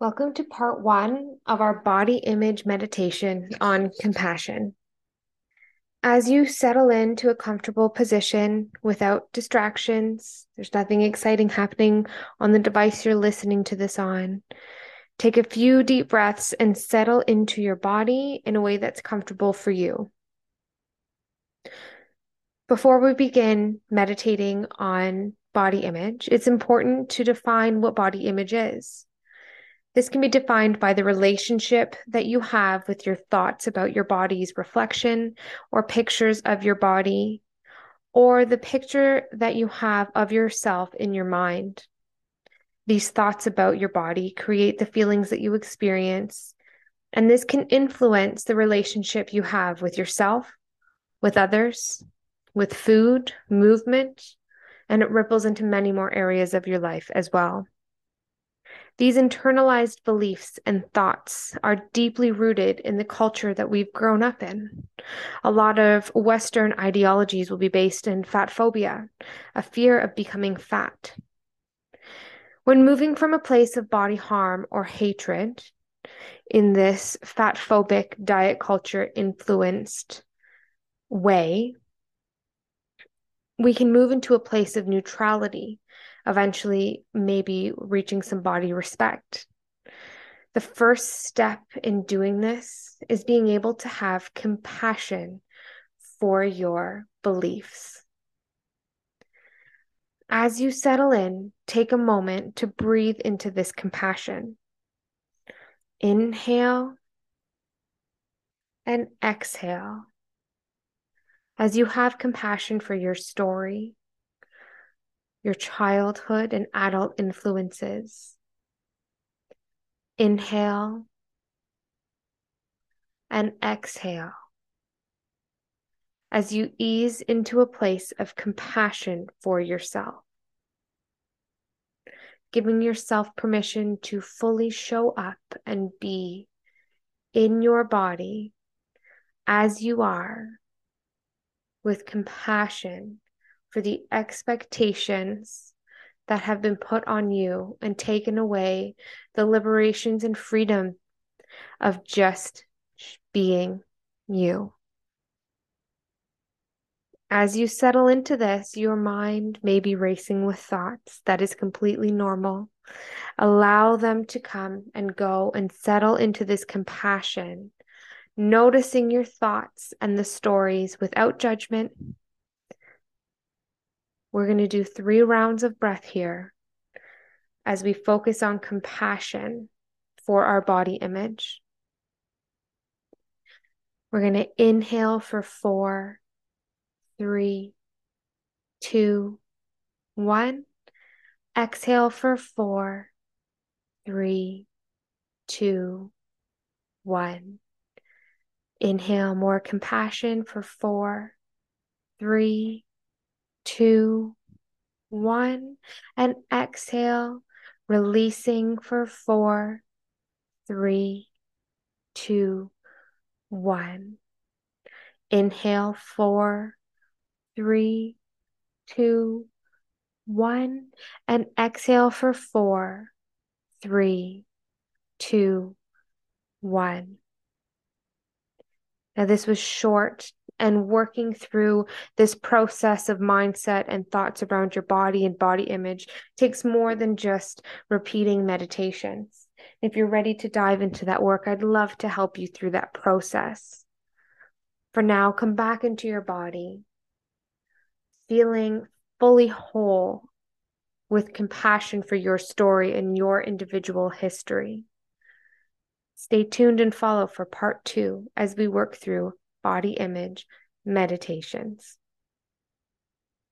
Welcome to part one of our body image meditation on compassion. As you settle into a comfortable position without distractions, there's nothing exciting happening on the device you're listening to this on. Take a few deep breaths and settle into your body in a way that's comfortable for you. Before we begin meditating on body image, it's important to define what body image is. This can be defined by the relationship that you have with your thoughts about your body's reflection or pictures of your body, or the picture that you have of yourself in your mind. These thoughts about your body create the feelings that you experience, and this can influence the relationship you have with yourself, with others, with food, movement, and it ripples into many more areas of your life as well. These internalized beliefs and thoughts are deeply rooted in the culture that we've grown up in. A lot of Western ideologies will be based in fat phobia, a fear of becoming fat. When moving from a place of body harm or hatred in this fat phobic diet culture influenced way, we can move into a place of neutrality eventually maybe reaching some body respect. The first step in doing this is being able to have compassion for your beliefs. As you settle in, take a moment to breathe into this compassion. Inhale and exhale. As you have compassion for your story, your childhood and adult influences. Inhale and exhale as you ease into a place of compassion for yourself. Giving yourself permission to fully show up and be in your body as you are with compassion for the expectations that have been put on you and taken away the liberations and freedom of just being you. As you settle into this, your mind may be racing with thoughts. That is completely normal. Allow them to come and go and settle into this compassion, noticing your thoughts and the stories without judgment, we're going to do three rounds of breath here as we focus on compassion for our body image. We're going to inhale for four, three, two, one. Exhale for four, three, two, one. Inhale more compassion for four, three, two, one, and exhale, releasing for four, three, two, one. Inhale, four, three, two, one, and exhale for four, three, two, one. Now, this was short and working through this process of mindset and thoughts around your body and body image takes more than just repeating meditations. If you're ready to dive into that work, I'd love to help you through that process. For now, come back into your body, feeling fully whole with compassion for your story and your individual history. Stay tuned and follow for part two as we work through body image meditations.